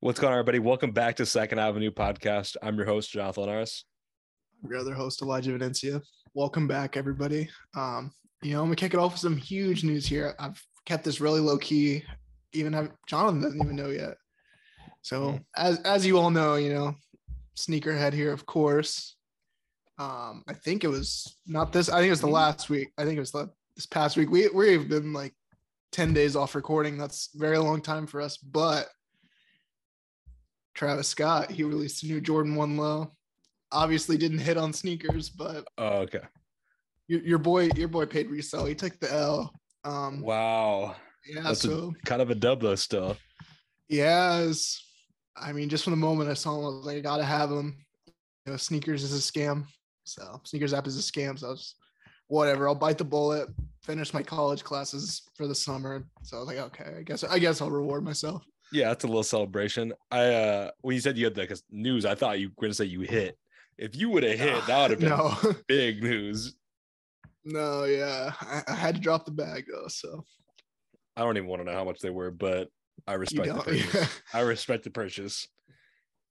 What's going on, everybody? Welcome back to Second Avenue Podcast. I'm your host, Jonathon Linares. I'm your other host, Elijah Venencia. Welcome back, everybody. Um, you know, I'm gonna kick it off with some huge news here. I've kept this really low key. Even have Jonathon doesn't even know yet. So Mhm. as as you all know, you know, sneakerhead here, of course. Um, I think it was not this. I think it was the last week. I think it was the, this past week. We we've been like ten days off recording. That's a very long time for us. But Travis Scott, he released a new Jordan One Low. Obviously, didn't hit on sneakers, but Oh, okay. your, your boy, your boy paid resell. He took the L. Um, Wow. yeah. That's a- so Kind of a dub, though, still. yeah, it's- I mean, just from the moment I saw him, I was like, I gotta have him. You know, sneakers is a scam. So sneakers app is a scam. So I was whatever. I'll bite the bullet. Finish my college classes for the summer. So I was like, okay, I guess I guess I'll reward myself. Yeah, that's a little celebration. I uh when you said you had the news, I thought you were gonna say you hit. If you would have hit, that would have been no, big news. no, yeah. I, I had to drop the bag though. So I don't even want to know how much they were, but I respect the purchase. I respect the purchase.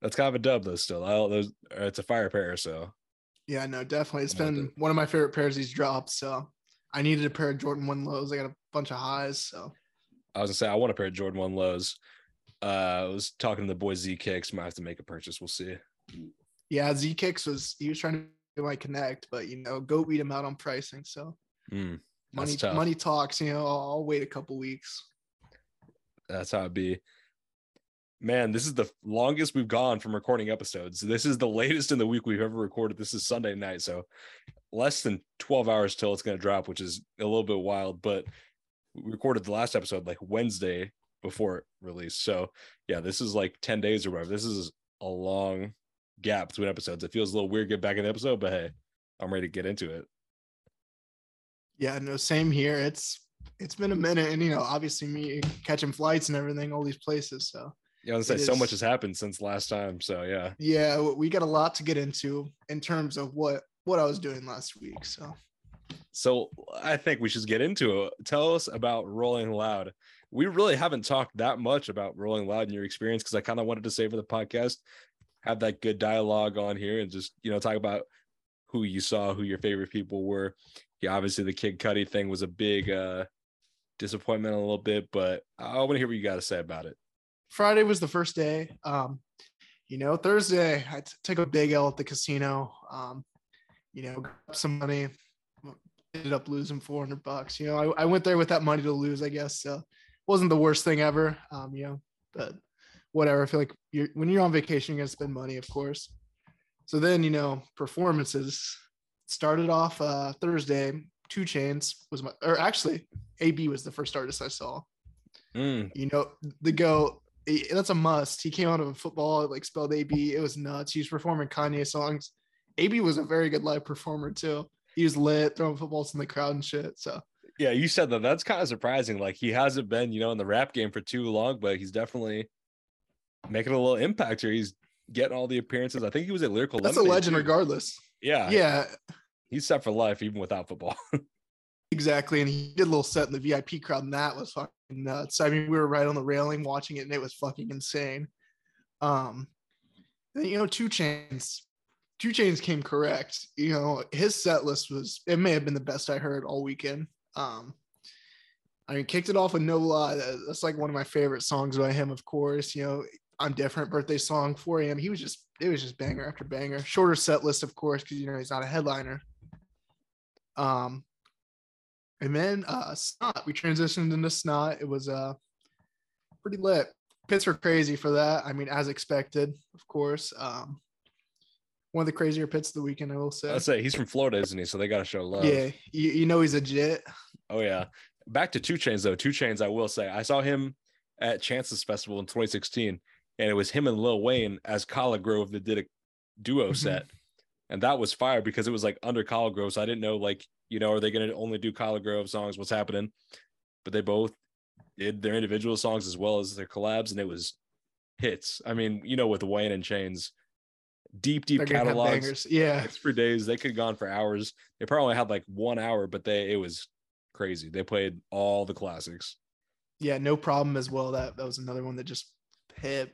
That's kind of a dub, though. Still, I those uh, it's a fire pair, so Yeah, no, definitely. It's I loved been one of my favorite pairs he's dropped. So I needed a pair of Jordan 1 lows. I got a bunch of highs. So I was gonna say I want a pair of Jordan One lows. Uh, I was talking to the boy Z Kicks. Might have to make a purchase. We'll see. yeah, Z Kicks was he was trying to my connect, but you know, go beat him out on pricing. So Mm, money tough. money talks, you know, I'll, I'll wait a couple weeks. that's how it be. Man, this is the longest we've gone from recording episodes. This is the latest in the week we've ever recorded. This is Sunday night, so less than 12 hours till it's going to drop, which is a little bit wild. But we recorded the last episode like Wednesday before it released. So yeah, this is like 10 days or whatever. This is a long gap between episodes. It feels a little weird to get back in the episode, but hey, I'm ready to get into it. Yeah, no, same here. It's it's been a minute, and you know, obviously me catching flights and everything, all these places. So Yeah, I was say so is- much has happened since last time. So yeah. yeah, we got a lot to get into in terms of what what I was doing last week. So So I think we should get into it. Tell us about Rolling Loud. We really haven't talked that much about Rolling Loud in your experience because I kind of wanted to save for the podcast, have that good dialogue on here and just you know talk about who you saw, who your favorite people were. Yeah, obviously the Kid Cudi thing was a big uh disappointment a little bit, but I want to hear what you got to say about it. Friday was the first day. Um, you know, Thursday I t- took a big L at the casino. Um, you know, got some money, ended up losing 400 bucks. You know, I, I went there with that money to lose, I guess. So wasn't the worst thing ever. Um, you know, but whatever. I feel like you're when you're on vacation, you're gonna spend money, of course. So then, you know, performances started off uh Thursday. 2 Chainz was my, or actually, AB was the first artist I saw Mm, you know, the go that's a must. He came out of a football, like spelled AB. It was nuts. He was performing Kanye songs. AB was a very good live performer too. He was lit, throwing footballs in the crowd and shit. So yeah, you said that. That's kind of surprising. Like he hasn't been, you know, in the rap game for too long, but he's definitely making a little impact here. He's getting all the appearances. I think he was at Lyrical. that's a legend too. regardless. Yeah, Yeah, he's set for life even without football. exactly. And he did a little set in the VIP crowd, and that was fucking nuts. I mean, we were right on the railing watching it, and it was fucking insane. Um, then, you know, 2 Chainz. 2 Chainz came correct. You know, his set list was it may have been the best I heard all weekend. Um, I mean, kicked it off with No Lie. That's like one of my favorite songs by him, of course. You know, I'm different birthday song 4 a.m. He was just it was just banger after banger. Shorter set list, of course, because you know he's not a headliner. Um, and then uh Snot, we transitioned into Snot. It was uh pretty lit. Pits were crazy for that. I mean, as expected, of course. Um, one of the crazier pits of the weekend, I will say. I'd say he's from Florida, isn't he? So they got to show love. yeah, you, you know he's a jit. Oh yeah. Back to 2 Chainz though. 2 Chainz, I will say, I saw him at Chances Festival in 2016, and it was him and Lil Wayne as ColleGrove that did a duo Mhm. set, and that was fire because it was like under ColleGrove. So I didn't know like you know are they going to only do ColleGrove songs? What's happening? But they both did their individual songs as well as their collabs, and it was hits. I mean, you know, with Wayne and Chainz, deep, deep catalogs. Yeah, Hits for days. They could have gone for hours. They probably had like one hour, but they it was crazy. They played all the classics. yeah, no problem as well. That that was another one that just hit.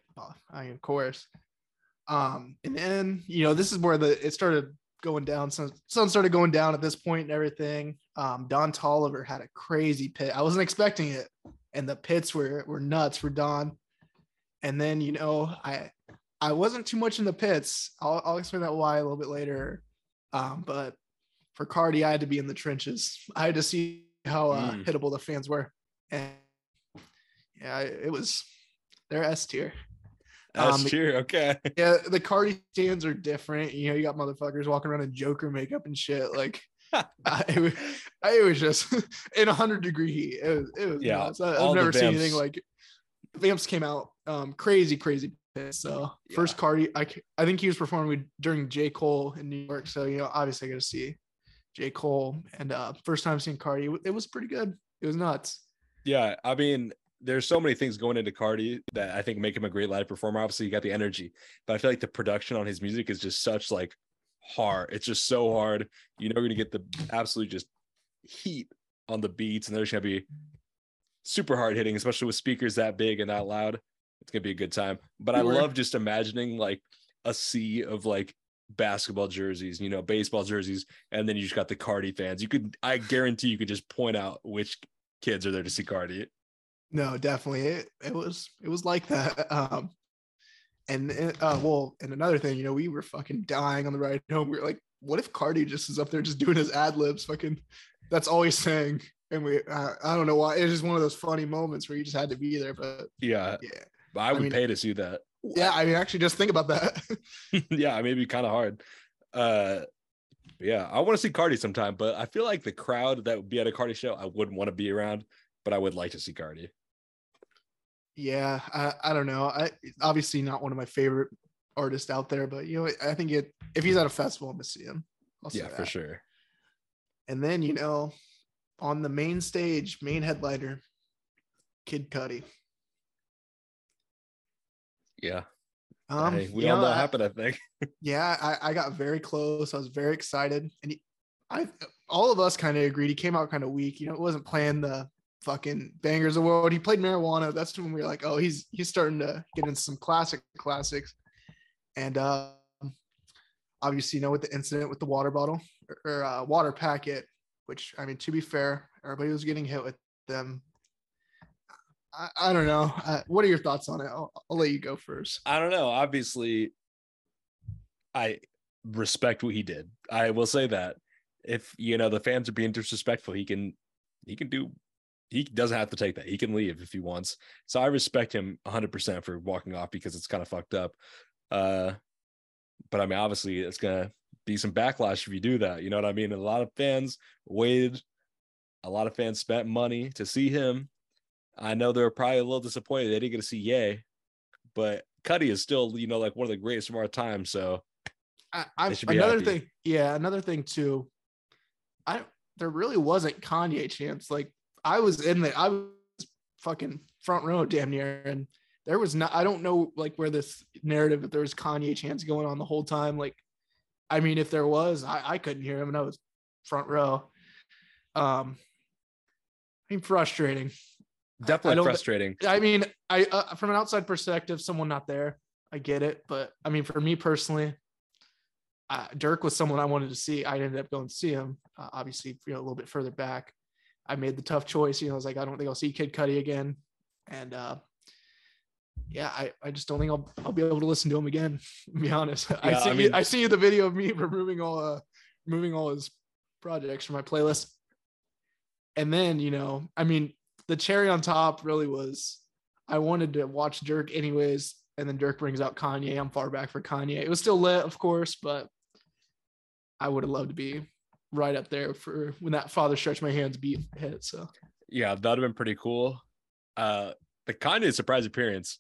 I mean, of course. Um, and then you know this is where the it started going down. Sun, sun started going down at this point and everything. Um, Don Toliver had a crazy pit. I wasn't expecting it, and the pits were were nuts for Don. And then you know I I wasn't too much in the pits. I'll, I'll explain that why a little bit later. Um, but for Carti, I had to be in the trenches. I had to see how uh, Mm. hittable the fans were, and yeah, it was their S tier. That's Um, true. Okay. Yeah, the Carti stands are different. You know, you got motherfuckers walking around in Joker makeup and shit. Like, I, it, was, I, it was just in a hundred degree heat. It was, it was Yeah, nuts. I, have never seen anything like. Vamps came out um crazy, crazy. So first Yeah. I I c- I think he was performing with, during J Cole in New York. So you know, obviously I got to see J Cole, and uh first time seeing Carti, it was pretty good. It was nuts. Yeah, I mean, there's so many things going into Carti that I think make him a great live performer. Obviously, you got the energy, but I feel like the production on his music is just such like hard. It's just so hard. You know, you're gonna get the absolute just heat on the beats, and there's gonna be super hard hitting, especially with speakers that big and that loud. It's gonna be a good time. But I love just imagining like a sea of like basketball jerseys, you know, baseball jerseys, and then you just got the Carti fans. You could, I guarantee, you could just point out which kids are there to see Carti. No, definitely. It, it was it was like that. Um and uh well, and another thing, you know, we were fucking dying on the ride home. We were like, what if Carti just is up there just doing his ad libs? Fucking that's all he's saying. And we uh, I don't know why. It's just one of those funny moments where you just had to be there. But Yeah, yeah. I would mean- pay to see that. Yeah, I mean actually just think about that. yeah, it may be kind of hard. Uh, yeah, I want to see Carti sometime, but I feel like the crowd that would be at a Carti show, I wouldn't want to be around, but I would like to see Carti. yeah, I, I don't know. I obviously not one of my favorite artists out there, but you know, I think it if he's at a festival, I'm gonna see him. I'll Yeah, for sure. And then, you know, on the main stage, main headliner, Kid Cudi. Yeah, Um, Hey, we all know what happened. I think. Yeah, I, I got very close. I was very excited, and he, I, all of us kind of agreed. He came out kind of weak. You know, it wasn't playing the fucking bangers of the world. He played marijuana. That's when we were like, oh, he's he's starting to get into some classic classics. And uh, obviously, you know, with the incident with the water bottle or, or uh, water packet, which I mean, to be fair, everybody was getting hit with them. I, I don't know. What are your thoughts on it? I'll, I'll let you go first. I don't know. Obviously, I respect what he did. I will say that if you know the fans are being disrespectful, he can he can do he doesn't have to take that. He can leave if he wants. So I respect him 100% for walking off because it's kind of fucked up. Uh but I mean obviously it's going to be some backlash if you do that. You know what I mean? A lot of fans waited a lot of fans spent money to see him. I know they're probably a little disappointed they didn't get to see Yay, but Cudi is still, you know, like one of the greatest of our time. So I, I another happy. thing, yeah, another thing too. I there really wasn't Kanye chance. Like I was in the I was fucking front row damn near, and there was not. I don't know like where this narrative if there was Kanye chance going on the whole time. Like, I mean, if there was, I, I couldn't hear him, and I was front row. Um, I mean, frustrating. Definitely don't- frustrating. I mean, I uh, from an outside perspective, someone not there, I get it. But I mean, for me personally, uh, Durk was someone I wanted to see. I ended up going to see him, uh, obviously, you know, a little bit further back. I made the tough choice. You know, I was like, I don't think I'll see Kid Cudi again, and uh, yeah, I, I just don't think I'll I'll be able to listen to him again. To be honest, I see I you, mean- I see the video of me removing all uh removing all his projects from my playlist, and then you know, I mean, the cherry on top really was I wanted to watch Durk anyways, and then Durk brings out Kanye. I'm far back for Kanye. It was still lit, of course, but I would have loved to be right up there for when that father stretch my hands beat hit. So Yeah, that'd have been pretty cool. Uh the Kanye surprise appearance,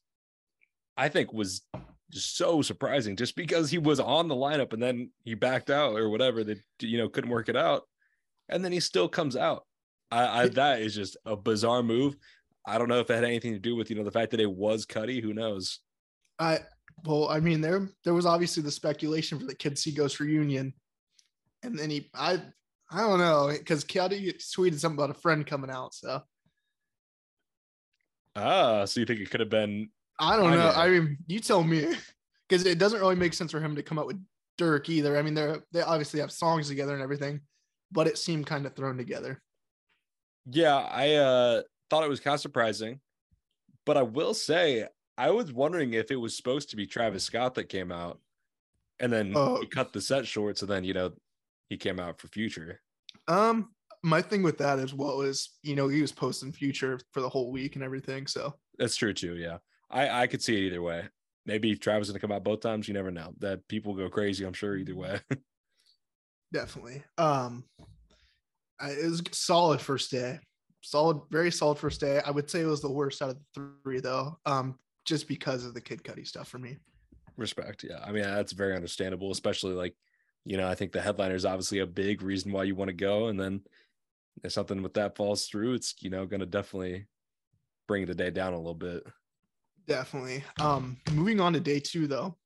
I think was just so surprising just because he was on the lineup and then he backed out or whatever that you know couldn't work it out. And then he still comes out. I, I that is just a bizarre move. I don't know if it had anything to do with you know the fact that it was Cudi. Who knows? I well, I mean, there there was obviously the speculation for the Kid See Ghost reunion, and then he I I don't know because Cudi tweeted something about a friend coming out. So Ah, so you think it could have been I don't know. I mean, you tell me, because it doesn't really make sense for him to come up with Durk either. I mean, they're they obviously have songs together and everything, but it seemed kind of thrown together. Yeah, I uh thought it was kind of surprising, but I will say I was wondering if it was supposed to be Travis Scott that came out, and then Oh. he cut the set short, so then you know he came out for Future. Um, my thing with that as well is, you know, he was posting Future for the whole week and everything. So That's true too. Yeah, I I could see it either way. Maybe Travis gonna come out both times. You never know. That people go crazy. I'm sure either way. definitely. Um, it was a solid first day. Solid, very solid first day. I would say it was the worst out of the three though. Um, just because of the Kid Cudi stuff for me. Respect. Yeah. I mean, that's very understandable, especially like, you know, I think the headliner is obviously a big reason why you want to go. And then if something with that falls through, it's, you know, going to definitely bring the day down a little bit. Definitely. Um, moving on to day two though.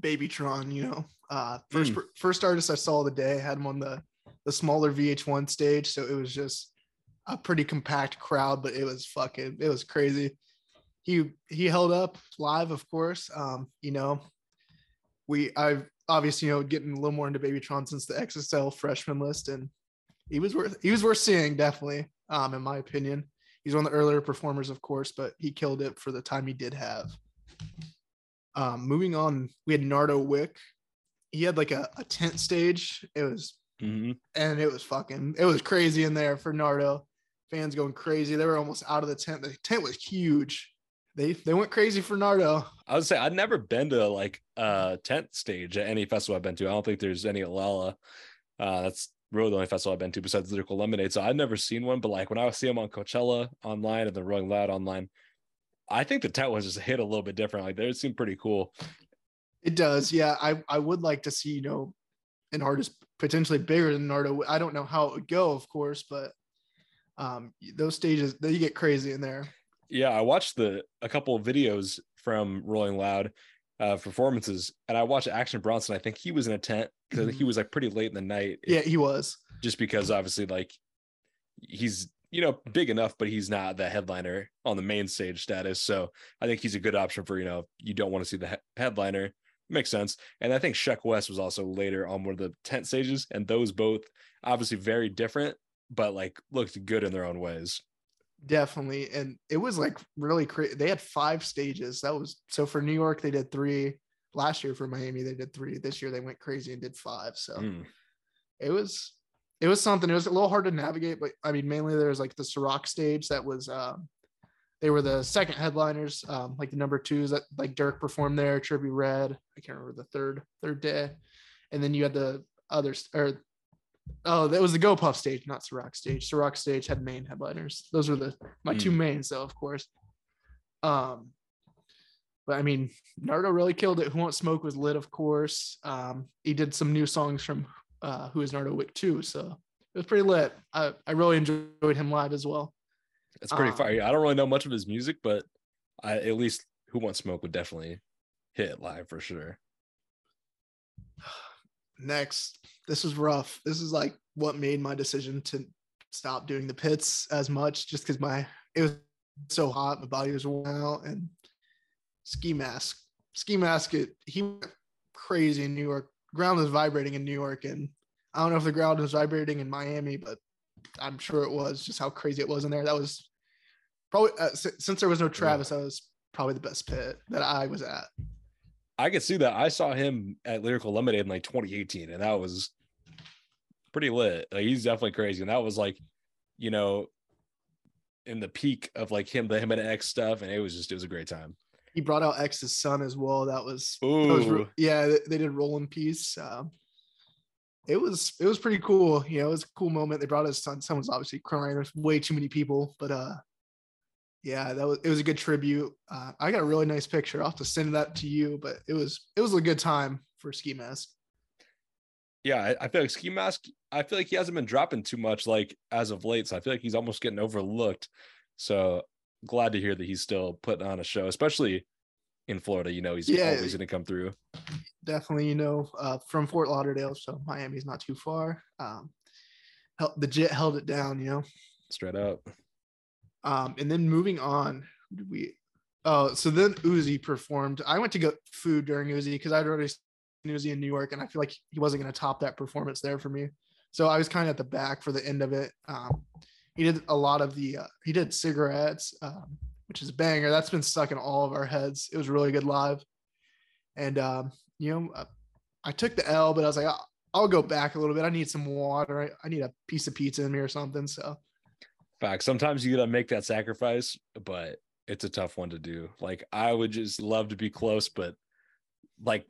Babytron, you know, uh, first Mm. first artist I saw the day had him on the the smaller VH1 stage, so it was just a pretty compact crowd, but it was fucking it was crazy. He he held up live, of course. Um, you know, we I've obviously you know getting a little more into Babytron since the XXL freshman list, and he was worth he was worth seeing definitely. Um, in my opinion, he's one of the earlier performers, of course, but he killed it for the time he did have. Um, moving on, we had Nardo Wick. He had like a, a tent stage. It was hmm and it was fucking it was crazy in there for Nardo. Fans going crazy. They were almost out of the tent. The tent was huge. They they went crazy for Nardo. I would say I'd never been to like a tent stage at any festival I've been to. I don't think there's any at Lolla. Uh, that's really the only festival I've been to besides Lyrical Lemonade. So I'd never seen one, but like when I see them on Coachella online and the Rolling Loud online, I think the tent was just hit a little bit different. Like they seemed pretty cool. It does. Yeah, I I would like to see, you know, an artist potentially bigger than Nardo. I don't know how it would go, of course, but um those stages they get crazy in there. Yeah, I watched the a couple of videos from Rolling Loud uh performances, and I watched Action Bronson. I think he was in a tent because he Mhm. was like pretty late in the night. Yeah, he was. just because obviously like he's you know big enough, but he's not the headliner on the main stage status. So I think he's a good option for you know you don't want to see the he- headliner. Makes sense. And I think Sheck West was also later on one of the tent stages, and those both obviously very different, but like looked good in their own ways. Definitely. And it was like really crazy. They had five stages. That was so for New York, they did three. Last year for Miami, they did three. This year they went crazy and did five. So Mm. it was it was something. It was a little hard to navigate, but I mean, mainly there was like the Ciroc stage that was um they were the second headliners, um, like the number twos that like Durk performed there, Trippie Redd. I can't remember the third third day. And then you had the others or oh, that was the Go Puff stage, not Ciroc stage. Ciroc stage had main headliners. Those were the my two mains, though, of course. Um, but I mean, Nardo really killed it. Who Won't Smoke was lit, of course. Um, he did some new songs from uh, Who is Nardo Wick too, so it was pretty lit. I, I really enjoyed him live as well. It's pretty Um, fire. I don't really know much of his music, but I at least Who Wants Smoke would definitely hit live for sure. Next, this is rough. This is like what made my decision to stop doing the pits as much, just because my it was so hot, my body was worn out, and ski mask, ski mask, it he went crazy in New York. Ground was vibrating in New York, and I don't know if the ground was vibrating in Miami, but I'm sure it was. Just how crazy it was in there. That was probably uh, si- since there was no Travis, that was probably the best pit that I was at. I could see that. I saw him at Lyrical Lemonade in like 2018, and that was pretty lit. Like he's definitely crazy, and that was like, you know, in the peak of like him, the him and X stuff, and it was just it was a great time. He brought out X's son as well. That was That was yeah, they, did Roll in Peace. Um, it was it was pretty cool. You know, it was a cool moment. They brought his son. Son was obviously crying. There's way too many people, but uh, yeah, that was it was a good tribute. Uh, I got a really nice picture. I'll have to send that to you, but it was it was a good time for Ski Mask. yeah, I, I feel like Ski Mask. I feel like he hasn't been dropping too much like as of late, so I feel like he's almost getting overlooked. So glad to hear that he's still putting on a show, especially in Florida. You know, he's Yeah. always going to come through. Definitely, you know, uh, from Fort Lauderdale, so Miami's not too far. Um, the jet held it down. You know, Straight up. Um, and then moving on, did we Oh, so then Uzi performed. I went to get food during Uzi because I'd already seen Uzi in New York, and I feel like he wasn't going to top that performance there for me. So I was kind of at the back for the end of it. Um, he did a lot of the uh, he did cigarettes, um, which is a banger. That's been stuck in all of our heads. It was really good live, and um, you know, uh, I took the L, but I was like, I'll, I'll go back a little bit. I need some water. I, I need a piece of pizza in me or something. So, fact. Sometimes you gotta make that sacrifice, but it's a tough one to do. Like I would just love to be close, but like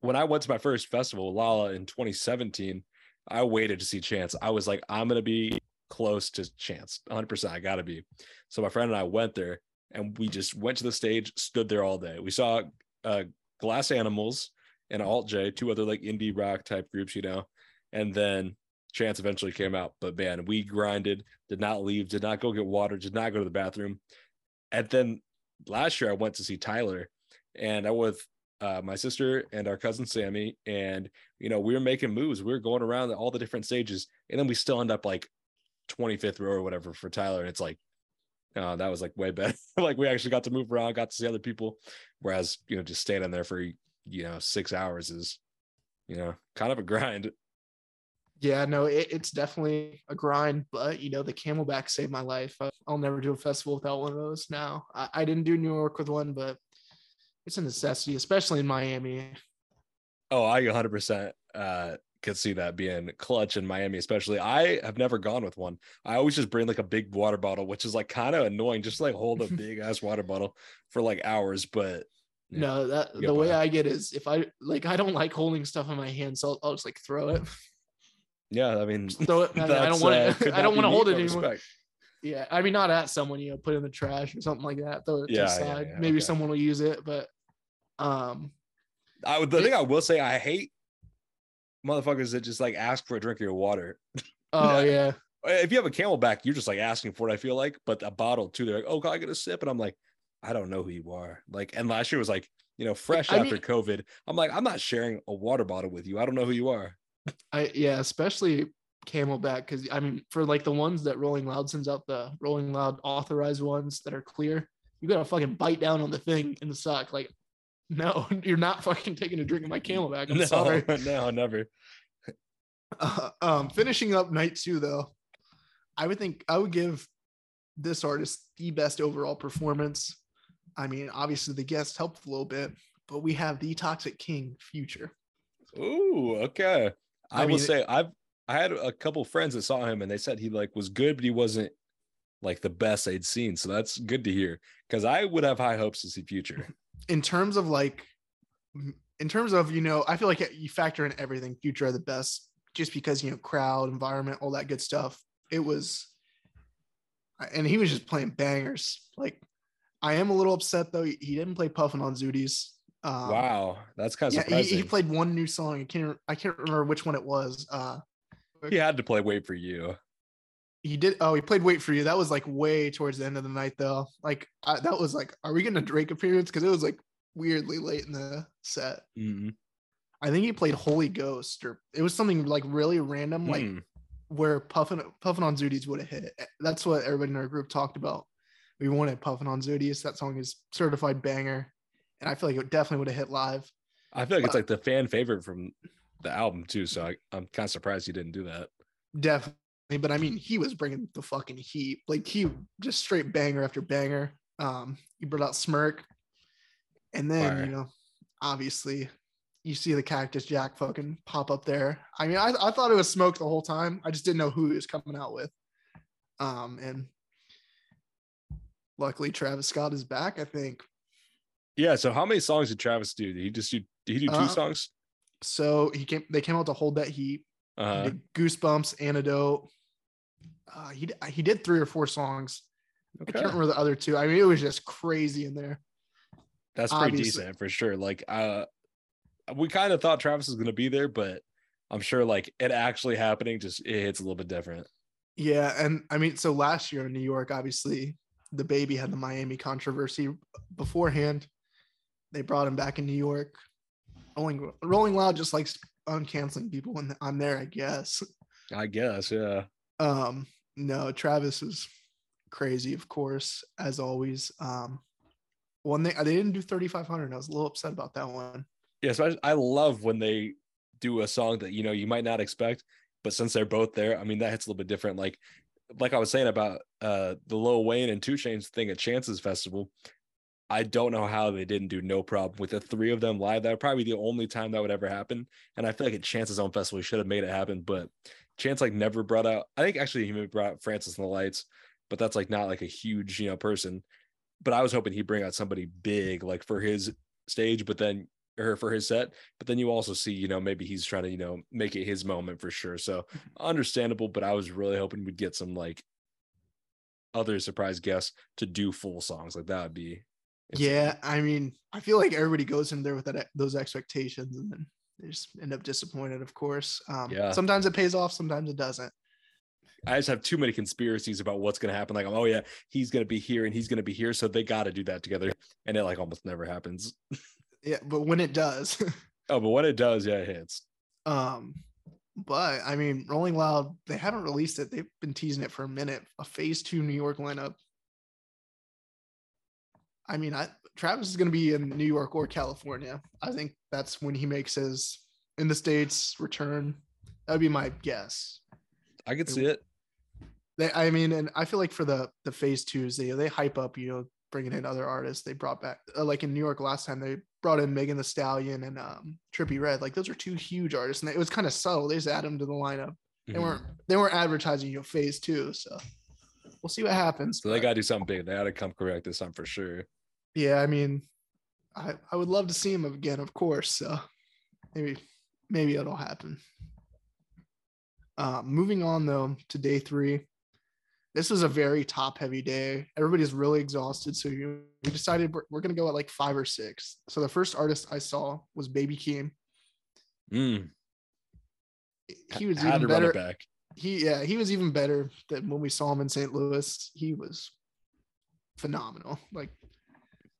when I went to my first festival, Lolla in 2017, I waited to see Chance. I was like, I'm gonna be close to Chance, 100. percent I gotta be. So my friend and I went there, and we just went to the stage, stood there all day. We saw uh, Glass Animals and Alt J, two other like indie rock type groups, you know, and then Chance eventually came out. But man, we grinded, did not leave, did not go get water, did not go to the bathroom. And then last year I went to see Tyler, and I was uh, my sister and our cousin Sammy, and you know we were making moves. We were going around all the different stages, and then we still end up like 25th row or whatever for Tyler, and it's like. Uh, that was like way better. like we actually got to move around, got to see other people. Whereas, you know, just standing there for you know six hours is you know kind of a grind yeah no it, it's definitely a grind but you know the CamelBak saved my life i'll never do a festival without one of those now I, I didn't do new york with one but it's a necessity especially in miami oh i 100% uh could see that being clutch in Miami, especially. I have never gone with one. I always just bring like a big water bottle, which is like kind of annoying, just like hold a big ass water bottle for like hours. But yeah. No, that the way I get is if I like I don't like holding stuff in my hand, so I'll, I'll just like throw it. Yeah, I mean, it. I, I don't want uh, I don't want to hold it anymore. Respect. Yeah, I mean, not at someone, you know, put in the trash or something like that. Throw it yeah, to the side. Yeah, yeah, Maybe okay. someone will use it, but um, I would. The it, thing I will say, I hate motherfuckers that just like ask for a drink of your water. Oh yeah. If you have a CamelBak, you're just like asking for it. I feel like, but a bottle too. They're like, "Oh, can I get a sip?" And I'm like, I don't know who you are. Like, and last year was like, you know, fresh I after mean, COVID. I'm like, I'm not sharing a water bottle with you. I don't know who you are. I yeah, especially CamelBak because I mean, for like the ones that Rolling Loud sends out, the Rolling Loud authorized ones that are clear, you gotta fucking bite down on the thing in the sock. Like, no, you're not fucking taking a drink of my CamelBak. I'm no, sorry. No, never. Uh, um, finishing up night two though, I would think I would give this artist the best overall performance. I mean, obviously the guests helped a little bit, but we have the Toxic King Future. Ooh, okay. I, I mean, will say I've I had a couple friends that saw him and they said he like was good, but he wasn't like the best they'd seen. So that's good to hear because I would have high hopes to see Future. In terms of like, in terms of you know, I feel like you factor in everything. Future are the best just because you know crowd, environment, all that good stuff. It was and he was just playing bangers. Like, I am a little upset though. He didn't play Puffin on Zootiez. Um, wow, that's kind of yeah, surprising. He, he, played one new song. I can't I can't remember which one it was. Uh, he had to play "Wait for You." He did. Oh, he played "Wait for You." That was like way towards the end of the night though. Like I, that was like, are we getting a Drake appearance? Because it was like weirdly late in the set. Mm-hmm. I think he played Holy Ghost, or it was something like really random. Like mm where Puffin Puffin on Zootiez would have hit. That's what everybody in our group talked about. We wanted Puffin on Zootiez. That song is certified banger, and I feel like it definitely would have hit live. I feel like but, it's like the fan favorite from the album too. So I, I'm kind of surprised he didn't do that. Definitely, but I mean, he was bringing the fucking heat. Like he just straight banger after banger. Um, he brought out Smirk, and then Fire. you know, obviously you see the Cactus Jack fucking pop up there. I mean, I, I thought it was smoke the whole time. I just didn't know who he was coming out with. Um, and luckily Travis Scott is back, I think. Yeah. So how many songs did Travis do? Did he just do did he do two uh, songs? So he came they came out to hold that heat. Uh-huh. He Goosebumps, Antidote. Uh, he he did three or four songs. Okay. I can't remember the other two. I mean, it was just crazy in there. That's pretty Obviously. decent for sure. Like uh we kind of thought Travis was going to be there, but I'm sure like it actually happening just it hits a little bit different. Yeah, and I mean, so last year in New York, obviously, DaBaby had the Miami controversy beforehand. They brought him back in New York. Rolling, Rolling Loud just likes uncanceling people when I'm there, I guess. I guess, yeah. Um, no, Travis was crazy, of course, as always. Um, one thing they didn't do 3500. I was a little upset about that one. Yeah, so I, I love when they do a song that you know you might not expect, but since they're both there, I mean that hits a little bit different. Like like I was saying about uh the Lil Wayne and 2 Chainz thing at Chances Festival. I don't know how they didn't do no problem with the three of them live. That would probably be the only time that would ever happen. And I feel like at Chance's own festival, he should have made it happen. But Chance like never brought out. I think actually he brought out Francis and the Lights, but that's like not like a huge you know person. But I was hoping he'd bring out somebody big like for his stage. But then or for his set. But then you also see, you know, maybe he's trying to, you know, make it his moment for sure. So understandable, but I was really hoping we'd get some like other surprise guests to do full songs. Like that would be insane. Yeah, I mean, I feel like everybody goes in there with that those expectations and then they just end up disappointed, of course. Um yeah. sometimes it pays off, sometimes it doesn't. I just have too many conspiracies about what's going to happen. Like, oh yeah, he's going to be here and he's going to be here, so they got to do that together, and it like almost never happens. Yeah, but when it does. oh, but when it does, yeah, it hits. Um, but I mean, Rolling Loud, they haven't released it. They've been teasing it for a minute. A phase two New York lineup. I mean, I Travis is going to be in New York or California. I think that's when he makes his in the states return. That would be my guess. I could see it. They, I mean, and I feel like for the the phase twos, they they hype up, you know, bringing in other artists. They brought back, uh, like in New York last time, they brought in Megan Thee Stallion and um, Trippie Redd. Like those are two huge artists, and it was kind of subtle. They just add them to the lineup. They mm-hmm. weren't they weren't advertising you know phase two, so we'll see what happens. So they got to do something big. They got to come correct this time for sure. Yeah, I mean, I I would love to see him again, of course. So maybe maybe it'll happen. Uh, moving on though to day three, this was a very top heavy day. Everybody's really exhausted. So we decided we're, we're going to go at like five or six. So the first artist I saw was Baby Keem. Mm. He was even better. He, yeah, he was even better than when we saw him in St. Louis. He was phenomenal. Like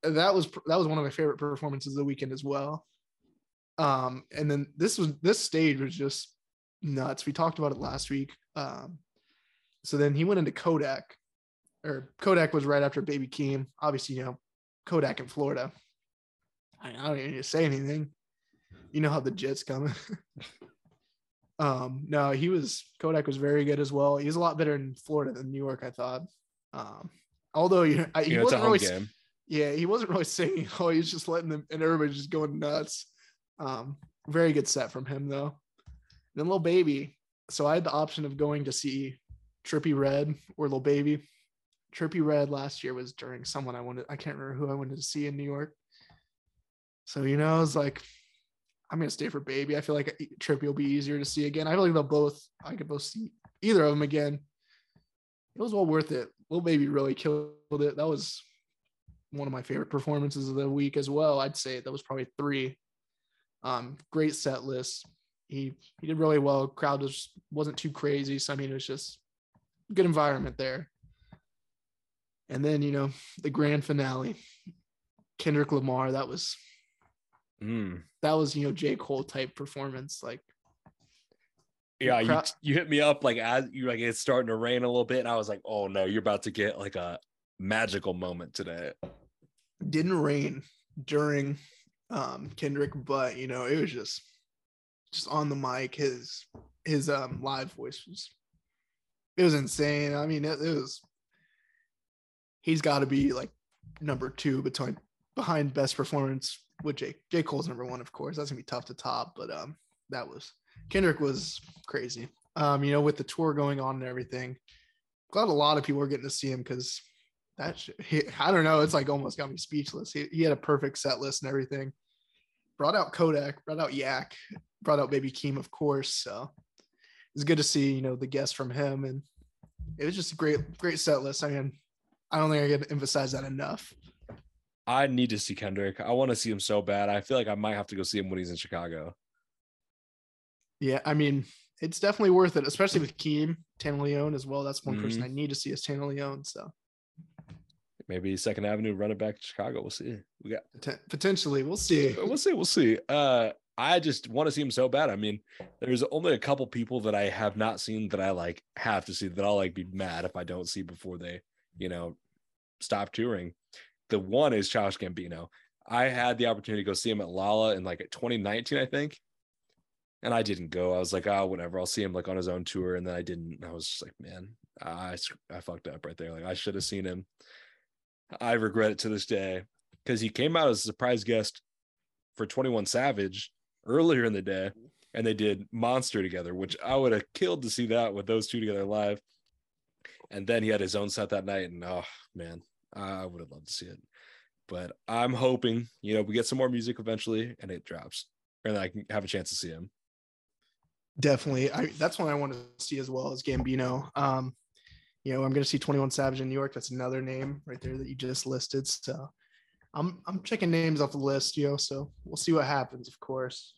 that was, that was one of my favorite performances of the weekend as well. Um, and then this was, this stage was just nuts. We talked about it last week. Um, so then he went into Kodak, or Kodak was right after Baby Keem. Obviously, you know, Kodak in Florida. I, I don't even need to say anything. You know how the Jets coming. um, no, he was Kodak was very good as well. He was a lot better in Florida than New York, I thought. Um, although you know, he yeah, wasn't really, game. Yeah, he wasn't really singing. Oh, he was just letting them and everybody just going nuts. Um, very good set from him though. And then Lil Baby. So I had the option of going to see Trippie Redd or Lil Baby. Trippie Redd last year was during someone I wanted. I can't remember who I wanted to see in New York. So you know, I was like, I'm gonna stay for Baby. I feel like Trippie will be easier to see again. I feel like they'll both. I could both see either of them again. It was well worth it. Lil Baby really killed it. That was one of my favorite performances of the week as well. I'd say that was probably three. Um, great set list. He he did really well. Crowd was wasn't too crazy. So I mean, it was just good environment there. And then, you know, the grand finale, Kendrick Lamar, that was mm. that was, you know, J. Cole type performance. Like yeah, you, you hit me up like as you like it's starting to rain a little bit, and I was like, oh no, you're about to get like a magical moment today. Didn't rain during um Kendrick, but you know, it was just just on the mic, his his um live voice was it was insane. I mean, it, it was. He's got to be like number two between behind best performance with Jake. J Cole's number one, of course. That's gonna be tough to top, but um, that was Kendrick was crazy. Um, you know, with the tour going on and everything, glad a lot of people are getting to see him because that he, I don't know, it's like almost got me speechless. He, he had a perfect set list and everything. Brought out Kodak, brought out Yak, brought out Baby Keem, of course. So it's good to see you know the guests from him, and it was just a great great set list. I mean, I don't think I can emphasize that enough. I need to see Kendrick. I want to see him so bad. I feel like I might have to go see him when he's in Chicago. Yeah, I mean, it's definitely worth it, especially with Keem, Tanna Leone as well. That's one mm-hmm. person I need to see is Tanna Leone. So maybe Second Avenue running back to Chicago. We'll see. We got potentially. We'll see. We'll see. We'll see. Uh, I just want to see him so bad. I mean, there's only a couple people that I have not seen that I like have to see that I'll like be mad if I don't see before they, you know, stop touring. the one is Childish Gambino. I had the opportunity to go see him at Lolla in like 2019, I think. And I didn't go. I was like, oh, whatever. I'll see him like on his own tour. And then I didn't. I was just like, man, I, I fucked up right there. Like I should have seen him. I regret it to this day because he came out as a surprise guest for 21 Savage earlier in the day and they did Monster together, which I would have killed to see that with those two together live. And then he had his own set that night, and oh man, I would have loved to see it. But I'm hoping, you know, we get some more music eventually and it drops, and I can have a chance to see him. Definitely, I that's one I want to see as well as Gambino. Um, you know, I'm going to see 21 Savage in New York. That's another name right there that you just listed. So I'm I'm checking names off the list, you know. So we'll see what happens, of course.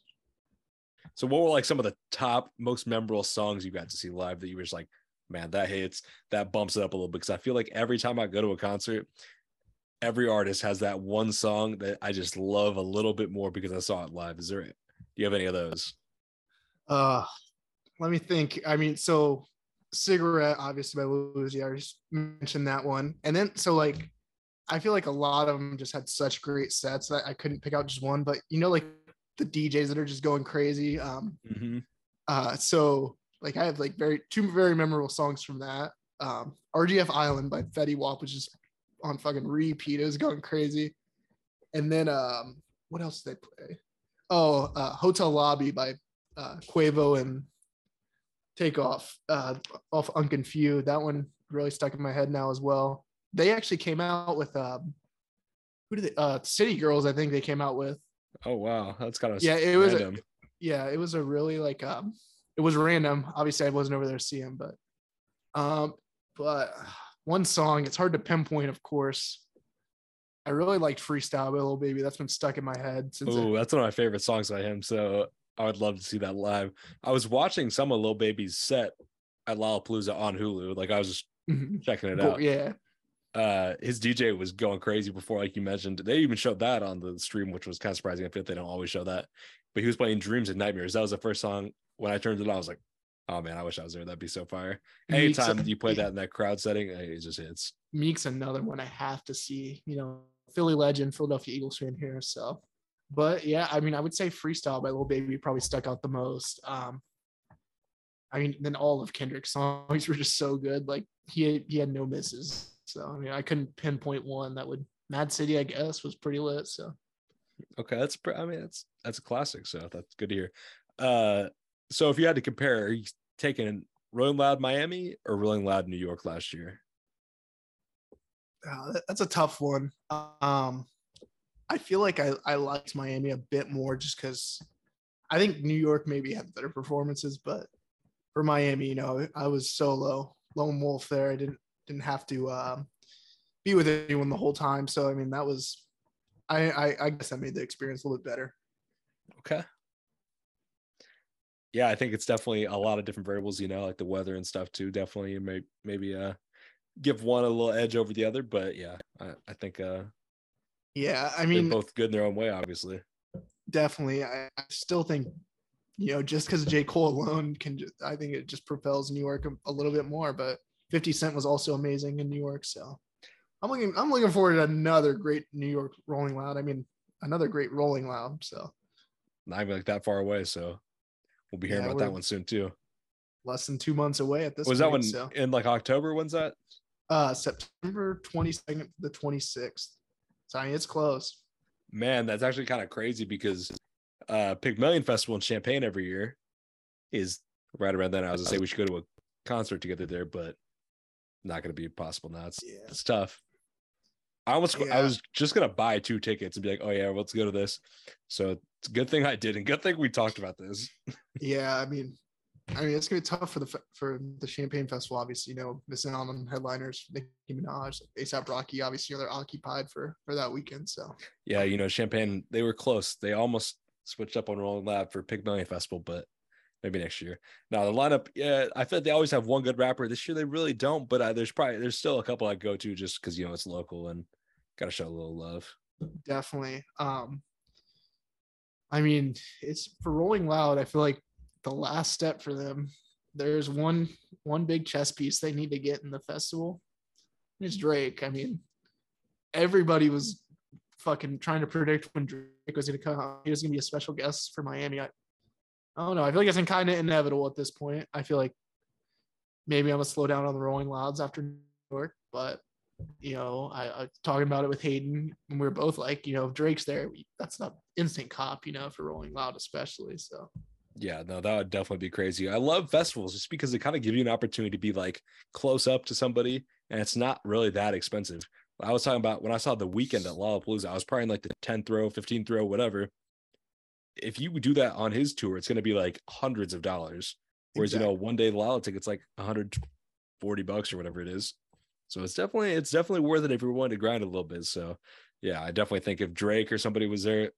So, what were like some of the top, most memorable songs you got to see live that you were just like, man, that hits, that bumps it up a little bit? Because I feel like every time I go to a concert, every artist has that one song that I just love a little bit more because I saw it live. Is there, do you have any of those? Uh, let me think. I mean, so cigarette, obviously by Uzi, I just mentioned that one. And then, so like, I feel like a lot of them just had such great sets that I couldn't pick out just one. But you know, like the DJs that are just going crazy. Um, mm-hmm. uh, so like I have like very two very memorable songs from that. Um, RGF Island by Fetty Wap, which is on fucking repeat. It was going crazy. And then um, what else did they play? Oh, uh, Hotel Lobby by uh, Quavo and Takeoff uh, off Unconfused. That one really stuck in my head now as well. They actually came out with um, who did they? Uh, City Girls. I think they came out with Oh wow, that's kind of yeah. It was a, yeah, it was a really like um, it was random. Obviously, I wasn't over there to see him, but um, but one song. It's hard to pinpoint, of course. I really liked Freestyle by Lil Baby. That's been stuck in my head since. Oh, that's one of my favorite songs by him. So I would love to see that live. I was watching some of Lil Baby's set at Lollapalooza on Hulu. Like I was just mm-hmm. checking it out. Yeah uh his DJ was going crazy before, like you mentioned. They even showed that on the stream, which was kind of surprising. I feel like they don't always show that. But he was playing Dreams and Nightmares. That was the first song when I turned it on. I was like, oh man, I wish I was there. That'd be so fire. Anytime Meek's, you play that in that crowd setting, it just hits. Meek's another one I have to see. You know, Philly legend, Philadelphia Eagles fan here. So, but yeah, I mean, I would say Freestyle by Lil Baby probably stuck out the most. Um, I mean, then all of Kendrick's songs were just so good. Like he he had no misses. So I mean, I couldn't pinpoint one that would. Mad City, I guess, was pretty lit. So okay, that's I mean that's that's a classic. So that's good to hear. Uh, so if you had to compare, are you taking Rolling Loud Miami or Rolling Loud New York last year? Uh, that's a tough one. Um, I feel like I, I liked Miami a bit more just because I think New York maybe had better performances, but for Miami, you know, I was solo lone wolf there. I didn't didn't have to uh, be with anyone the whole time. So I mean, that was I, I I guess that made the experience a little bit better. Okay. Yeah, I think it's definitely a lot of different variables, you know, like the weather and stuff too. Definitely, may, maybe uh, give one a little edge over the other, but yeah, I, I think uh, yeah, I mean, both good in their own way, obviously. Definitely, I, I still think you know just because J Cole alone can, just, I think it just propels New York a, a little bit more, but 50 Cent was also amazing in New York. So I'm looking I'm looking forward to another great New York Rolling Loud. I mean, another great Rolling Loud. So not even like that far away. So we'll be hearing yeah, about that one soon too. Less than two months away at this. Point. Was point, that one so. in like October? When's that? Uh, September 22nd to the 26th. So I mean, it's close. Man, that's actually kind of crazy because uh Pygmalion Festival in Champaign every year is right around then. I was gonna say we should go to a concert together there, but not going to be possible now. It's yeah. it's tough. I almost yeah. I was just gonna buy two tickets and be like, oh yeah, let's go to this. So it's a good thing I did, and good thing we talked about this. yeah, I mean, I mean it's gonna be tough for the for the Champaign Festival. Obviously, you know, missing on the headliners, Nicki Minaj, ASAP Rocky. Obviously, they're occupied for for that weekend. So yeah, you know, Champaign they were close. They almost switched up on Rolling Loud for Pygmalion Festival, but maybe next year. Now the lineup, yeah, I feel like they always have one good rapper. This year they really don't, but uh, there's probably there's still a couple I go to just because you know it's local and got to show a little love. Definitely. Um, I mean, it's for Rolling Loud. I feel like the last step for them. There's one one big chess piece they need to get in the festival. It's hmm. Drake. I mean, everybody was fucking trying to predict when Drake was going to come. He was going to be a special guest for Miami. I, I don't know. I feel like it's kind of inevitable at this point. I feel like maybe I'm gonna slow down on the Rolling Louds after New York, but you know, I, I talking about it with Hayden, and we are both like, you know, if Drake's there, we, that's not instant cop, you know, for Rolling Loud especially. So yeah, no, that would definitely be crazy. I love festivals just because they kind of give you an opportunity to be like close up to somebody, and it's not really that expensive. I was talking about when I saw the Weeknd at Lollapalooza, I was probably in like the 10th row, 15th row, whatever. If you do that on his tour, it's going to be like hundreds of dollars. Whereas, exactly. you know, one day Lolla ticket's like 140 bucks or whatever it is. So it's definitely, it's definitely worth it if you're willing to grind a little bit. So yeah, I definitely think if Drake or somebody was there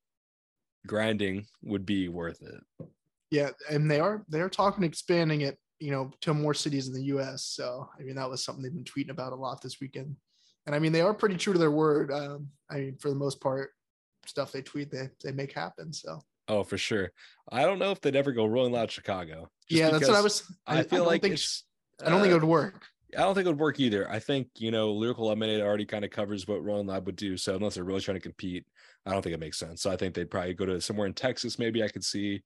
grinding would be worth it. Yeah. And they are, they are talking expanding it, you know, to more cities in the US. So, I mean, that was something they've been tweeting about a lot this weekend. And I mean, they are pretty true to their word. Um, I mean, for the most part, stuff they tweet, they, they make happen. So Oh, for sure. I don't know if they'd ever go Rolling Loud Chicago. Yeah, that's what I was. I, I feel I like think, it's. I don't uh, think it would work. I don't think it would work either. I think you know, Lyrical Lemonade already kind of covers what Rolling Loud would do. So unless they're really trying to compete, I don't think it makes sense. So I think they'd probably go to somewhere in Texas, maybe I could see,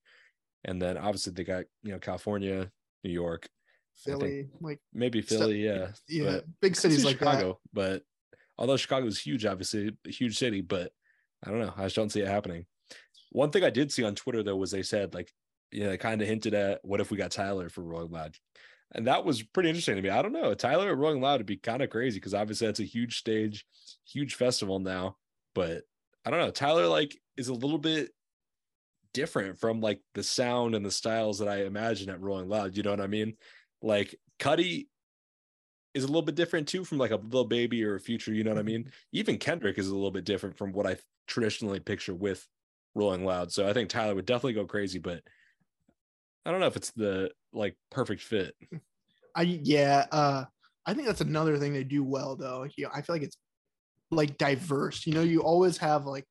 and then obviously they got you know California, New York, Philly, like maybe Philly, yeah, yeah, big cities like Chicago. That. But although Chicago is huge, obviously a huge city, but I don't know. I just don't see it happening. One thing I did see on Twitter though was they said like, you know, they kind of hinted at what if we got Tyler for Rolling Loud, and that was pretty interesting to me. I don't know, Tyler at Rolling Loud would be kind of crazy because obviously that's a huge stage, huge festival now. But I don't know, Tyler like is a little bit different from like the sound and the styles that I imagine at Rolling Loud. You know what I mean? Like Cudi is a little bit different too from like a Lil Baby or a future. You know what I mean? Even Kendrick is a little bit different from what I traditionally picture with Rolling Loud. So I think Tyler would definitely go crazy, but I don't know if it's the like perfect fit. I yeah, uh I think that's another thing they do well though. You know, I feel like it's like diverse. You know, you always have like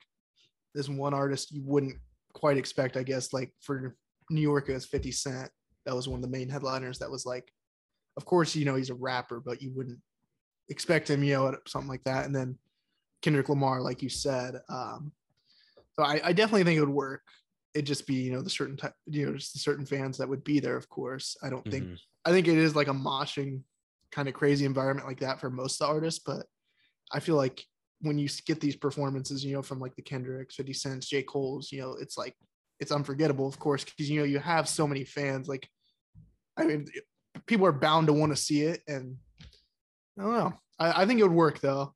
this one artist you wouldn't quite expect, I guess, like for New York it was 50 Cent. That was one of the main headliners that was like of course, you know, he's a rapper, but you wouldn't expect him, you know, at something like that. And then Kendrick Lamar, like you said, um, so I, I definitely think it would work. It'd just be, you know, the certain type, you know, just the certain fans that would be there, of course. I don't think, mm-hmm. I think it is like a moshing kind of crazy environment like that for most of the artists, but I feel like when you get these performances, you know, from like the Kendricks, 50 Cents, J. Cole's, you know, it's like, it's unforgettable, of course, because, you know, you have so many fans. Like, I mean, people are bound to want to see it. And I don't know. I, I think it would work though,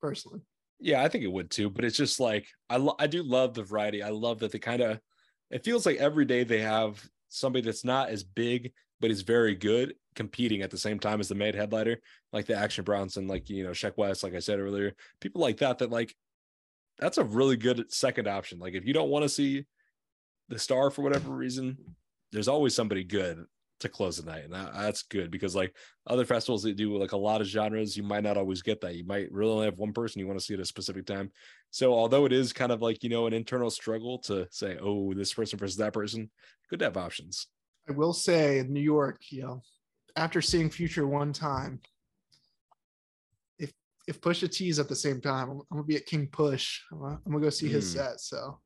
personally. Yeah, I think it would too. But it's just like I lo- I do love the variety. I love that they kind of it feels like every day they have somebody that's not as big but is very good competing at the same time as the main headliner, like the Action Bronson, like you know Sheck Wes, like I said earlier, people like that. That like that's a really good second option. Like if you don't want to see the star for whatever reason, there's always somebody good to close the night and that, that's good because like other festivals that do like a lot of genres you might not always get that you might really only have one person you want to see at a specific time so although it is kind of like you know an internal struggle to say oh this person versus that person good to have options i will say in new york you know after seeing future one time if if Pusha T's at the same time i'm, I'm gonna be at king push i'm gonna, I'm gonna go see his mm. set so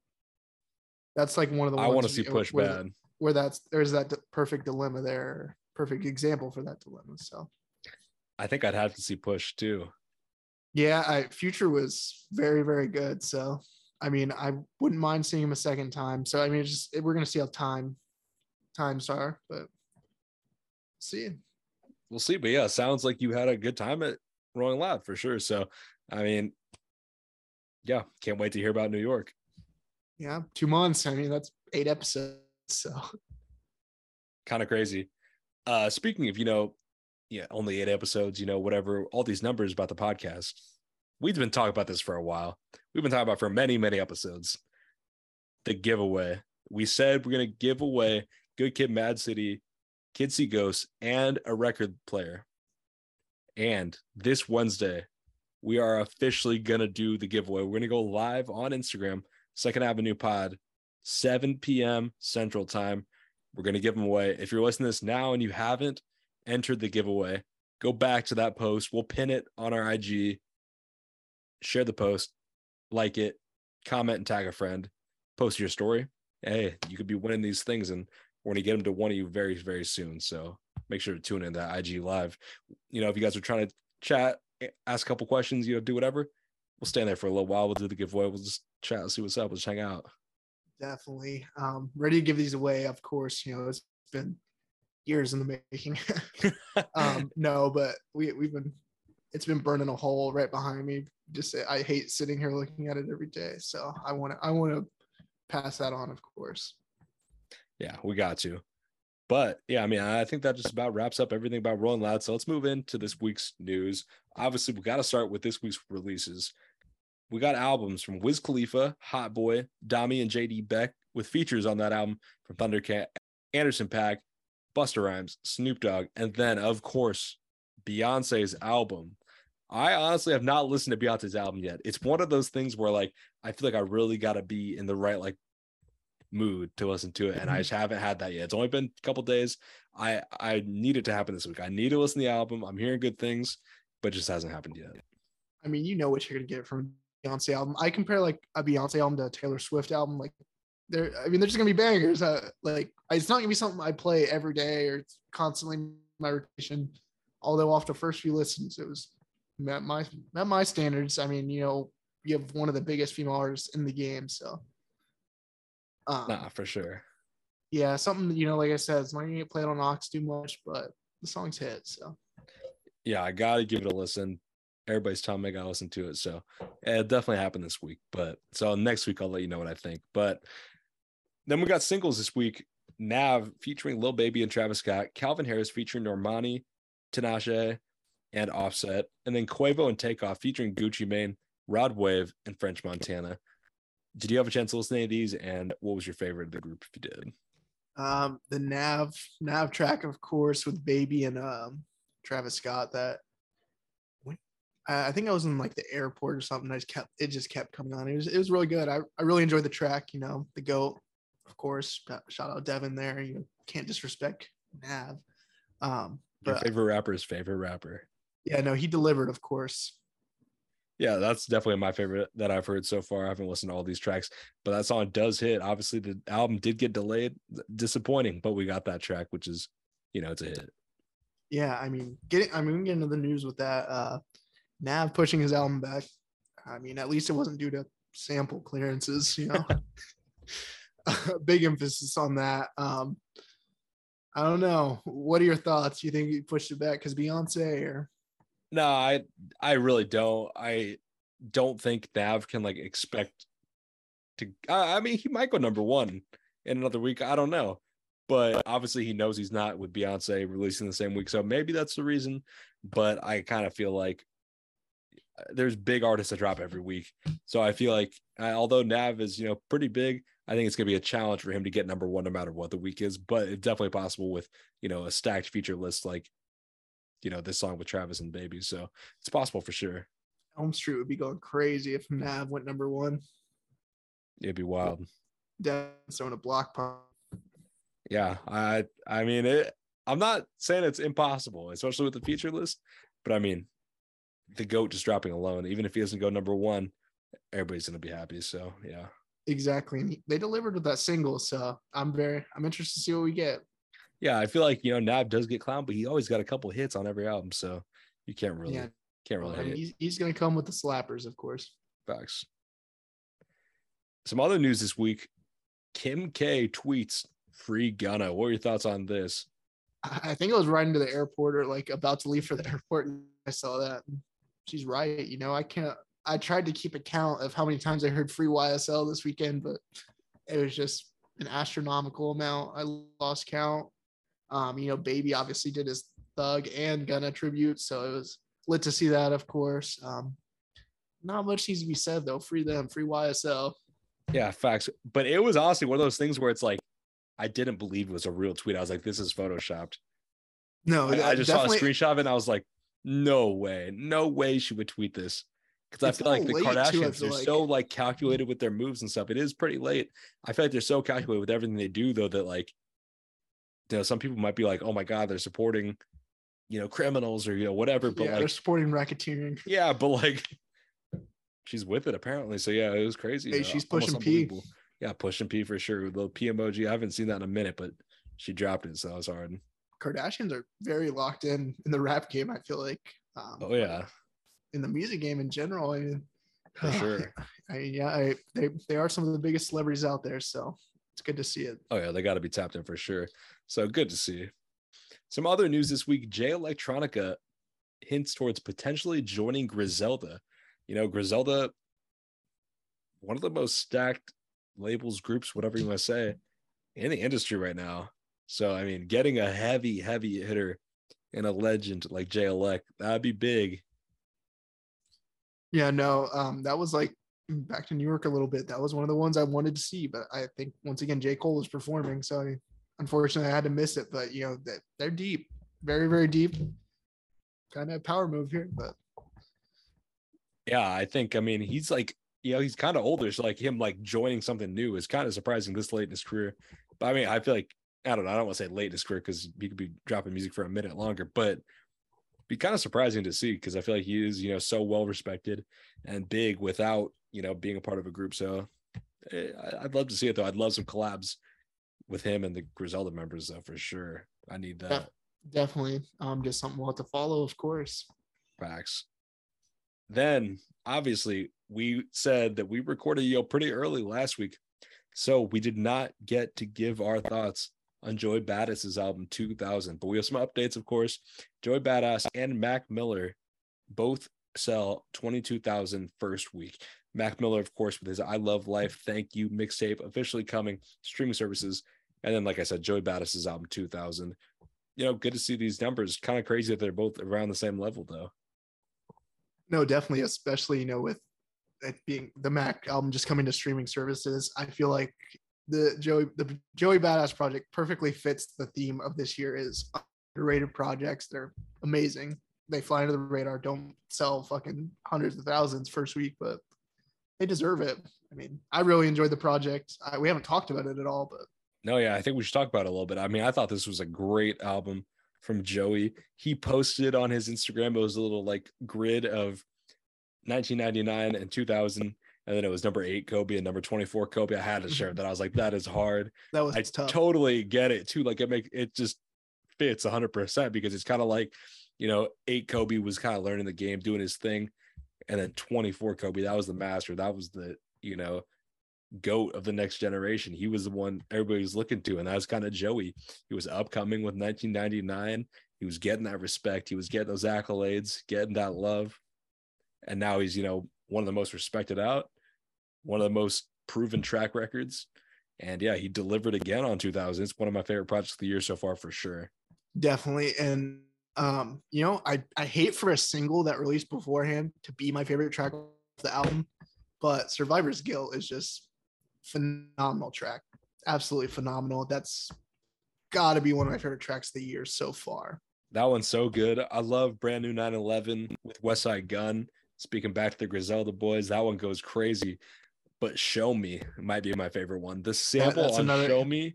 that's like one of the i want to see push bad where that's there's that perfect dilemma there, perfect example for that dilemma. So I think I'd have to see push too. Yeah, I future was very, very good. So I mean, I wouldn't mind seeing him a second time. So I mean, just we're gonna see how time times are, but see. We'll see. But yeah, sounds like you had a good time at Rolling Loud for sure. So I mean, yeah, can't wait to hear about New York. Yeah, two months. I mean, that's eight episodes. So kind of crazy. Uh speaking of, you know, yeah, only eight episodes, you know, whatever, all these numbers about the podcast. We've been talking about this for a while. We've been talking about for many, many episodes. The giveaway. We said we're gonna give away Good Kid Mad City, Kids See Ghosts, and a record player. And this Wednesday, we are officially gonna do the giveaway. We're gonna go live on Instagram, Second Avenue Pod, 7 p.m. Central Time. We're going to give them away. If you're listening to this now and you haven't entered the giveaway, go back to that post. We'll pin it on our IG. share the post, like it, comment and tag a friend, post your story. Hey, you could be winning these things, and we're gonna get them to one of you very, very soon. So make sure to tune in that IG live. You know, if you guys are trying to chat, ask a couple questions, you know, do whatever. We'll stand there for a little while. We'll do the giveaway. We'll just chat and see what's up. We'll just hang out. Definitely. Um, ready to give these away, of course. You know, it's been years in the making. um, no, but we we've been it's been burning a hole right behind me. Just I hate sitting here looking at it every day. So I want to I want to pass that on, of course. Yeah, we got to. But yeah, I mean, I think that just about wraps up everything about Rolling Loud. So let's move into this week's news. Obviously, we got to start with this week's releases. We got albums from Wiz Khalifa, Hot Boy, Domi, and JD Beck with features on that album from Thundercat, Anderson .Paak, Busta Rhymes, Snoop Dogg, and then, of course, Beyonce's album. I honestly have not listened to Beyonce's album yet. It's one of those things where like I feel like I really got to be in the right like mood to listen to it, and I mm-hmm. just haven't had that yet. It's only been a couple days. I I need it to happen this week. I need to listen to the album. I'm hearing good things, but it just hasn't happened yet. I mean, you know what you're gonna get from Beyonce album. I compare like a Beyonce album to a Taylor Swift album. Like there, I mean, they're just gonna be bangers. Uh, like it's not gonna be something I play every day or it's constantly my rotation. Although off the first few listens, it was met my met my standards. I mean, you know, you have one of the biggest female artists in the game, so. Um, nah, for sure. Yeah, something you know, like I said, it's not gonna get played on aux too much, but the song's hit. So. Yeah, I gotta give it a listen. Everybody's telling me I gotta listen to it, so it definitely happened this week. But so next week I'll let you know what I think. But then we got singles this week. Nav featuring Lil Baby and Travis Scott, Calvin Harris featuring Normani, Tinashe, and Offset, and then Quavo and Takeoff featuring Gucci Mane, Rod Wave, and French Montana. Did you have a chance to listen to any of these? And what was your favorite of the group if you did? Um, the Nav Nav track, of course, with Baby and um, Travis Scott. That I think I was in like the airport or something. I just kept it just kept coming on. It was it was really good. I, I really enjoyed the track. You know, the goat, of course. Shout out Devin there. You can't disrespect Nav. Um, but, Your favorite rapper's favorite rapper. Yeah, no, he delivered, of course. Yeah, that's definitely my favorite that I've heard so far. I haven't listened to all these tracks, but that song does hit. Obviously, the album did get delayed, disappointing, but we got that track, which is, you know, it's a hit. Yeah, I mean, getting, I mean, we get into the news with that. Uh, Nav pushing his album back. I mean, at least it wasn't due to sample clearances, you know. Big emphasis on that. Um, I don't know. What are your thoughts? You think he pushed it back because Beyonce or? No, I I really don't. I don't think Nav can like expect to. I mean, he might go number one in another week. I don't know, but obviously he knows he's not with Beyonce releasing the same week, so maybe that's the reason. But I kind of feel like uh, there's big artists that drop every week, so I feel like uh, although Nav is you know pretty big, I think it's going to be a challenge for him to get number one no matter what the week is, but it's definitely possible with, you know, a stacked feature list like, you know, this song with Travis and Baby. So it's possible for sure. Elm Street would be going crazy if Nav went number one. It'd be wild. That's throwing a block pop. Yeah. I, I mean, it, I'm not saying it's impossible, especially with the feature list, but I mean, the GOAT just dropping alone, even if he doesn't go number one, everybody's going to be happy. So, yeah. Exactly. And they delivered with that single. So I'm very, I'm interested to see what we get. Yeah. I feel like, you know, Nav does get clowned, but he always got a couple hits on every album. So you can't really, yeah. can't really. I mean, he's, he's going to come with the slappers, of course. Facts. Some other news this week Kim K tweets free Gunna. What are your thoughts on this? I think I was riding to the airport or like about to leave for the airport and I saw that. She's right. You know, I can't I tried to keep a count of how many times I heard free YSL this weekend, but it was just an astronomical amount. I lost count. Um, you know, Baby obviously did his Thug and Gunna tribute, so it was lit to see that, of course. Um, not much needs to be said though. Free them, free YSL. Yeah, facts. But it was honestly one of those things where it's like, I didn't believe it was a real tweet. I was like, this is photoshopped. No, I, I just saw a screenshot of it and I was like, no way, no way she would tweet this because I feel like the Kardashians too, are like. so like calculated with their moves and stuff. It is pretty late. I feel like they're so calculated with everything they do, though, that like, you know, some people might be like, "Oh my god, they're supporting, you know, criminals or you know whatever." But yeah, like, they're supporting racketeering. Yeah, but like, she's with it apparently. So yeah, it was crazy. Hey, she's pushing P. Yeah, pushing P for sure. The P emoji. I haven't seen that in a minute, but she dropped it, so that was hard. Kardashians are very locked in in the rap game. I feel like. Um, Oh yeah, In the music game in general, I mean, for sure. I, yeah, I, they they are some of the biggest celebrities out there, so it's good to see it. Oh yeah, they got to be tapped in for sure. So good to see. Some other news this week: Jay Electronica hints towards potentially joining Griselda. You know, Griselda, one of the most stacked labels, groups, whatever you want to say, in the industry right now. So I mean, getting a heavy, heavy hitter and a legend like Jay Elect, that'd be big. Yeah, no, um, that was like back to New York a little bit. That was one of the ones I wanted to see, but I think once again J Cole was performing, so I, unfortunately I had to miss it. But you know they're deep, very very deep. Kind of power move here, but Yeah, I think I mean he's like you know he's kind of older, so like him like joining something new is kind of surprising this late in his career. But I mean, I feel like I don't know. I don't want to say late in his career because he could be dropping music for a minute longer, but be kind of surprising to see because I feel like he is you know so well respected and big without you know being a part of a group. So eh, I'd love to see it though. I'd love some collabs with him and the Griselda members though for sure. I need that. Yeah. definitely um just something we'll have to follow, of course. Facts. Then obviously we said that we recorded yo pretty early last week. So we did not get to give our thoughts on Joey Badass's album 2000, but we have some updates, of course. Joey Badass and Mac Miller both sell 22,000 first week. Mac Miller, of course, with his I Love Life, Thank You mixtape officially coming streaming services. And then, like I said, Joey Badass's album 2000. You know, good to see these numbers. Kind of crazy that they're both around the same level, though. No, definitely, especially you know with it being the Mac album just coming to streaming services. I feel like the Joey the Joey Badass project perfectly fits the theme of this year is underrated projects. They're amazing. They fly under the radar, don't sell fucking hundreds of thousands first week, but they deserve it. I mean, I really enjoyed the project. I, we haven't talked about it at all, but No, yeah, I think we should talk about it a little bit. I mean, I thought this was a great album from Joey. He posted on his Instagram, it was a little like grid of 1999 and 2000. And then it was number eight Kobe and number 24 Kobe. I had to share that. I was like, that is hard. that was I tough. totally get it too. Like it make it just fits 100% because it's kind of like, you know, eight Kobe was kind of learning the game, doing his thing. And then 24 Kobe, that was the master. That was the, you know, goat of the next generation. He was the one everybody was looking to. And that was kind of Joey. He was upcoming with 1999. He was getting that respect. He was getting those accolades, getting that love. And now he's, you know, one of the most respected out, one of the most proven track records. And yeah, he delivered again on 2000. It's one of my favorite projects of the year so far for sure. definitely and um you know i i hate for a single that released beforehand to be my favorite track of the album but survivor's guilt is just phenomenal track absolutely phenomenal that's got to be one of my favorite tracks of the year so far That one's so good. I love brand new 911 with Westside Gunn. Speaking back to the Griselda boys, that one goes crazy. But Show Me might be my favorite one. The sample that's on another- Show Me,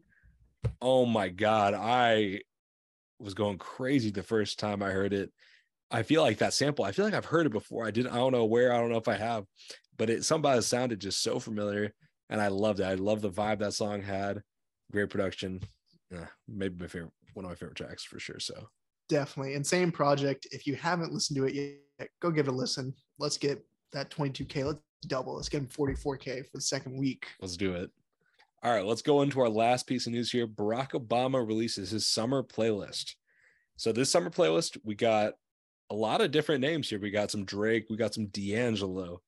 oh my God. I was going crazy the first time I heard it. I feel like that sample, I feel like I've heard it before. I didn't, I don't know where, I don't know if I have, but it somehow sounded just so familiar. And I loved it. I love the vibe that song had. Great production. Yeah, maybe my favorite, one of my favorite tracks for sure. So definitely insane project if you haven't listened to it yet go give it a listen let's get that 22k let's double let's get him 44k for the second week Let's do it. All right, let's go into our last piece of news here. Barack Obama releases his summer playlist. So this summer playlist, we got a lot of different names here. We got some Drake, we got some D'Angelo,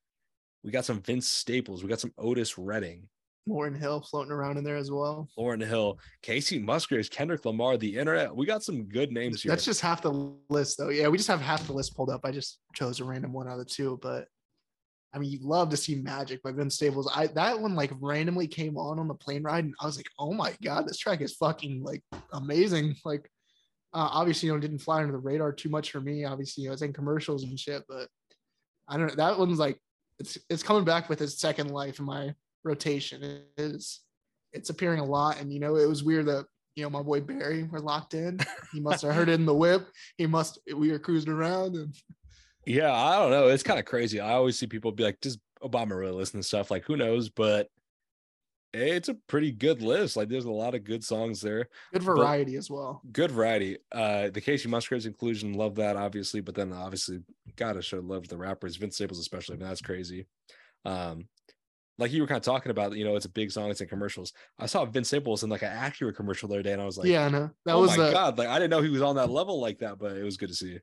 we got some Vince Staples, we got some Otis Redding, Lauryn Hill floating around in there as well Lauryn Hill, Kacey Musgraves, Kendrick Lamar, the internet. We got some good names here. That's just half the list, though. Yeah, we just have half the list pulled up. I just chose a random one out of the two, but I mean, you love to see Magic by Vince Staples. I that one like randomly came on on the plane ride, and I was like, oh my god, this track is fucking like amazing. Like, uh, obviously, you know, didn't fly under the radar too much for me. Obviously, you know, it's in commercials and shit, but I don't know. That one's like, it's it's coming back with its second life in my rotation. It is, it's appearing a lot, and you know, it was weird that you know my boy Barry were locked in. He must have heard it in the whip. He must. We were cruising around, and Yeah, I don't know. It's kind of crazy. I always see people be like, just Obama really listen to stuff. Like who knows? But it's a pretty good list. Like there's a lot of good songs there. Good variety as well. Good variety. Uh the Kacey Musgraves inclusion, love that obviously, but then obviously gotta show love the rappers, Vince Staples especially. I mean, that's crazy. Um like you were kind of talking about, you know, it's a big song, it's in commercials. I saw Vince Staples in like an Acura commercial the other day, and I was like, yeah, no, that oh was my the god, like I didn't know he was on that level like that, but it was good to see.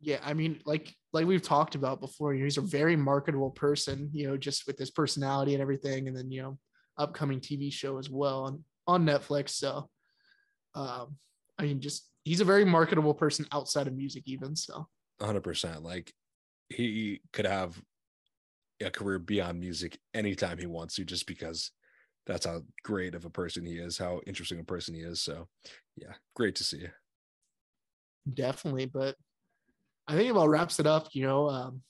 Yeah. I mean, like like we've talked about before, you know, he's a very marketable person, you know, just with his personality and everything, and then you know, upcoming TV show as well on on Netflix. So, um, I mean, just he's a very marketable person outside of music, even. So, 100%. Like he could have a career beyond music anytime he wants to, just because that's how great of a person he is, how interesting a person he is. So, yeah, great to see. definitely. But I think about wraps it up. You know, um,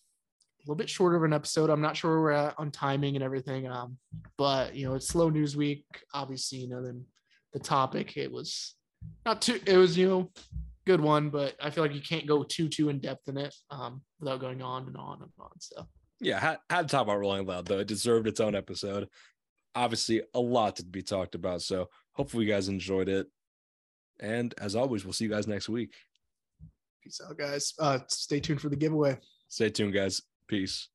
a little bit shorter of an episode. I'm not sure where we're at on timing and everything. Um, but you know, it's slow news week. Obviously, you know, then the topic it was not too. It was you know good one, but I feel like you can't go too too in depth in it um, without going on and on and on. So Yeah, had, had to talk about Rolling Loud, though. It deserved its own episode. Obviously, a lot to be talked about. So, hopefully, you guys enjoyed it. And as always, we'll see you guys next week. Peace out, guys. Uh, stay tuned for the giveaway. Stay tuned, guys. Peace.